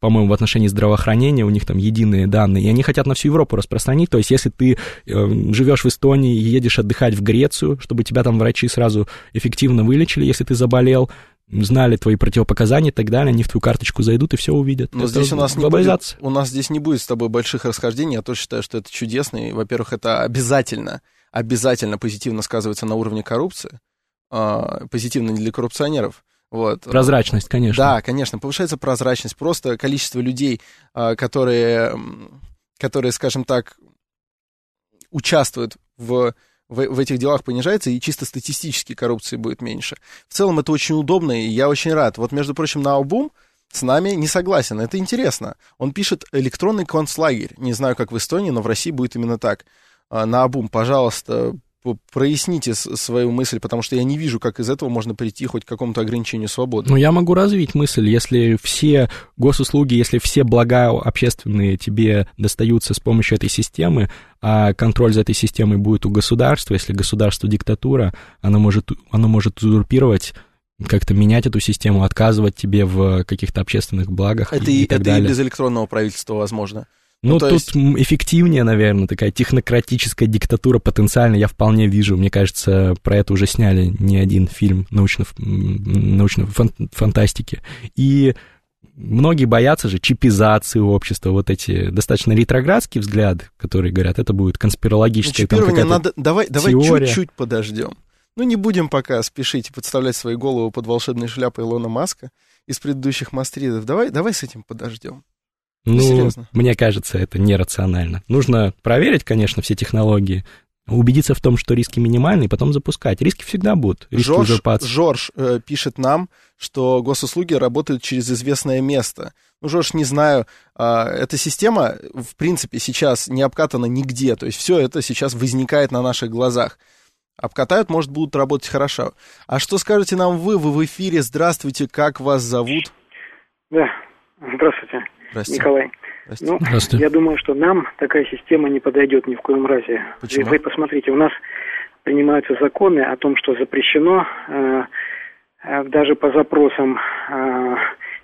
по-моему, в отношении здравоохранения, у них там единые данные, и они хотят на всю Европу распространить, то есть если ты э, живешь в Эстонии и едешь отдыхать в Грецию, чтобы тебя там врачи сразу эффективно вылечили, если ты заболел, знали твои противопоказания и так далее, они в твою карточку зайдут и все увидят. Но это здесь у нас, не будет, у нас здесь не будет с тобой больших расхождений. Я тоже считаю, что это чудесно. И, во-первых, это обязательно, обязательно позитивно сказывается на уровне коррупции. А, позитивно не для коррупционеров. Вот. Прозрачность, конечно. Да, конечно, повышается прозрачность. Просто количество людей, а, которые, которые, скажем так, участвуют в в, в этих делах понижается, и чисто статистически коррупции будет меньше. В целом это очень удобно, и я очень рад. Вот, между прочим, Наубум с нами не согласен. Это интересно. Он пишет электронный концлагерь. Не знаю, как в Эстонии, но в России будет именно так. А, Наубум, пожалуйста, проясните свою мысль, потому что я не вижу, как из этого можно прийти хоть к какому-то ограничению свободы. Ну, я могу развить мысль, если все госуслуги, если все блага общественные тебе достаются с помощью этой системы, а контроль за этой системой будет у государства, если государство диктатура, оно может, оно может узурпировать как-то менять эту систему, отказывать тебе в каких-то общественных благах. Это и, и, и так это и далее. без электронного правительства возможно. Ну, Ну, тут есть- эффективнее, наверное, такая технократическая диктатура потенциально, я вполне вижу. Мне кажется, про это уже сняли не один фильм научно, фан- фантастики. И многие боятся же чипизации общества, вот эти достаточно ретроградские взгляды, которые говорят, это будет Ну, конспирологическая там чипирование какая-то... надо... Давай, давай теория. чуть-чуть подождем. Ну, не будем пока спешить и подставлять свои головы под волшебной шляпой Илона Маска из предыдущих мастридов. Давай, давай с этим подождем. Ну, серьезно. мне кажется, это нерационально. Нужно проверить, конечно, все технологии, убедиться в том, что риски минимальны, и потом запускать. Риски всегда будут. Риски Жорж, узурпации. Жорж э, пишет нам, что госуслуги работают через известное место. Ну, Жорж, не знаю, а, эта система, в принципе, сейчас не обкатана нигде. То есть все это сейчас возникает на наших глазах. Обкатают, может, будут работать хорошо. А что скажете нам вы? Вы в эфире. Здравствуйте, как вас зовут? Да, здравствуйте, Здравствуйте. Николай. Здравствуйте. Ну, Здравствуйте. я думаю, что нам такая система не подойдет ни в коем разе. Почему? Вы, вы посмотрите, у нас принимаются законы о том, что запрещено э, э, даже по запросам, э,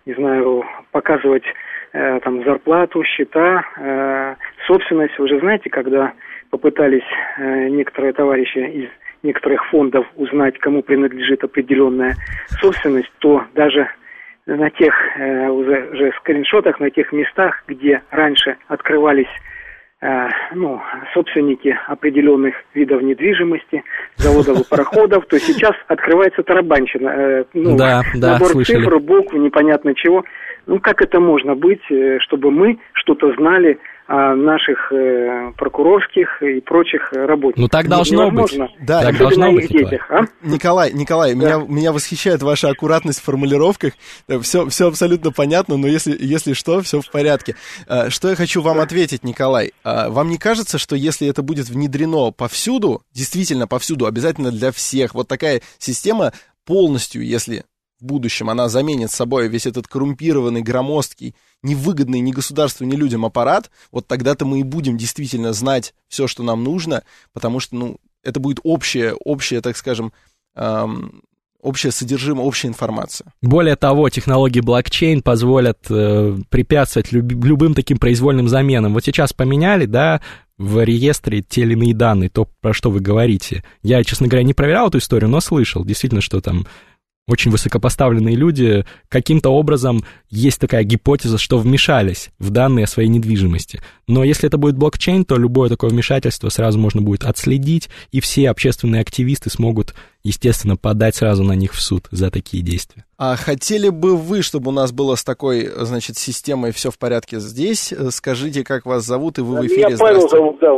не знаю, показывать э, там зарплату, счета, э, собственность. Вы же знаете, когда попытались э, некоторые товарищи из некоторых фондов узнать, кому принадлежит определенная собственность, то даже на тех э, уже, уже скриншотах, на тех местах, где раньше открывались э, ну, собственники определенных видов недвижимости, заводов и пароходов, то сейчас открывается тарабанщина. э, ну, Да, да, набор слышали. цифр, букв, непонятно чего. Ну, как это можно быть, чтобы мы что-то знали наших э, прокурорских и прочих э, работниках? Ну, так должно быть. Невозможно. Да, Так должно быть, детях, а? Николай, Николай, Да. меня, меня восхищает ваша аккуратность в формулировках. Все, все абсолютно понятно, но если, если что, все в порядке. А, Что я хочу вам ответить, Николай? А, Вам не кажется, что если это будет внедрено повсюду, действительно повсюду, обязательно для всех, вот такая система полностью, если в будущем она заменит собой весь этот коррумпированный, громоздкий, невыгодный ни государству, ни людям аппарат, вот тогда-то мы и будем действительно знать все, что нам нужно, потому что, ну, это будет общее, общее, так скажем, эм, общее содержимое, общая информация. Более того, технологии блокчейн позволят э, препятствовать люб- любым таким произвольным заменам. Вот сейчас поменяли, да, в реестре те или иные данные, то, про что вы говорите. Я, честно говоря, не проверял эту историю, но слышал, действительно, что там очень высокопоставленные люди каким-то образом есть такая гипотеза, что вмешались в данные о своей недвижимости. Но если это будет блокчейн, то любое такое вмешательство сразу можно будет отследить, и все общественные активисты смогут, естественно, подать сразу на них в суд за такие действия. А хотели бы вы, чтобы у нас было с такой, значит, системой все в порядке здесь? Скажите, как вас зовут, и вы в эфире. Меня Павел зовут, да,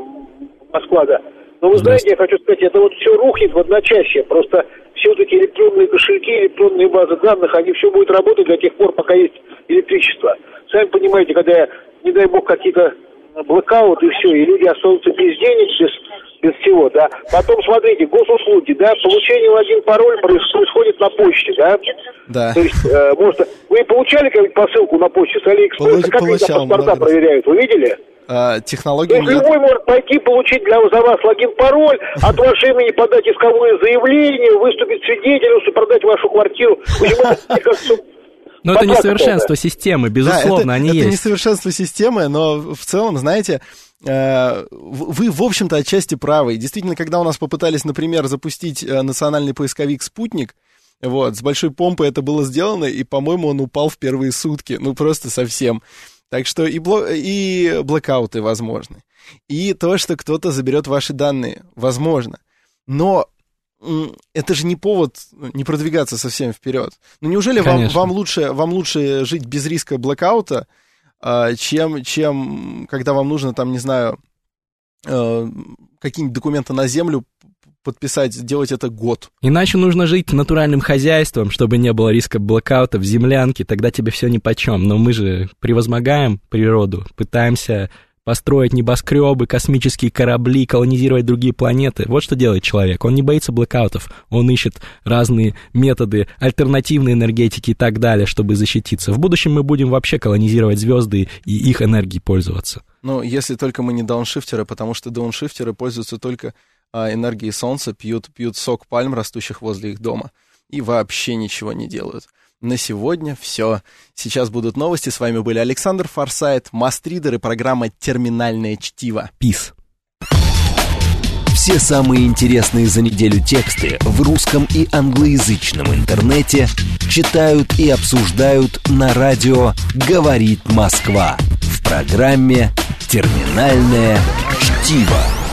Москва, да. Но вы знаете, я хочу сказать, это вот все рухнет в одночасье. Просто все вот эти электронные кошельки, электронные базы данных, они все будут работать до тех пор, пока есть электричество. Сами понимаете, когда, не дай бог, какие-то блокауты и все, и люди останутся без денег, без, без всего, да. Потом, смотрите, госуслуги, да, получение логин пароль проис- происходит на почте, да. Да. То есть, э, может, вы получали какую-нибудь посылку на почте с Алиэкспресса? Как они получал там паспорта проверяют? Вы видели? А, То технологии есть нет. любой может пойти получить для, за вас логин-пароль, от вашего имени подать исковое заявление, выступить свидетелем, продать вашу квартиру. В это, Но это Пока несовершенство системы, безусловно, да, это, они это есть. несовершенство системы, но в целом, знаете, э, вы, в общем-то, отчасти правы. Действительно, когда у нас попытались, например, запустить э, национальный поисковик «Спутник», вот, с большой помпой это было сделано, и, по-моему, он упал в первые сутки, ну, просто совсем. Так что и, бло- и блокауты возможны. И то, что кто-то заберет ваши данные, возможно. Но это же не повод ну, не продвигаться совсем вперед. Ну неужели вам, Конечно. вам, лучше, вам лучше жить без риска блокаута, а, чем, чем когда вам нужно, там, не знаю, э, какие-нибудь документы на землю подписать, сделать это год. Иначе нужно жить натуральным хозяйством, чтобы не было риска блокаута в землянке, тогда тебе все нипочем. Но мы же превозмогаем природу, пытаемся построить небоскребы, космические корабли, колонизировать другие планеты. Вот что делает человек. Он не боится блокаутов, он ищет разные методы альтернативной энергетики и так далее, чтобы защититься. В будущем мы будем вообще колонизировать звезды и их энергией пользоваться. Ну, если только мы не дауншифтеры, потому что дауншифтеры пользуются только а, энергией солнца, пьют, пьют сок пальм, растущих возле их дома. и вообще ничего не делают. На сегодня все. Сейчас будут новости. С вами были Александр Форсайт, Мастридер и программа «Терминальное чтиво». Пис. Все самые интересные за неделю тексты в русском и англоязычном интернете читают и обсуждают на радио «Говорит Москва» в программе «Терминальное чтиво».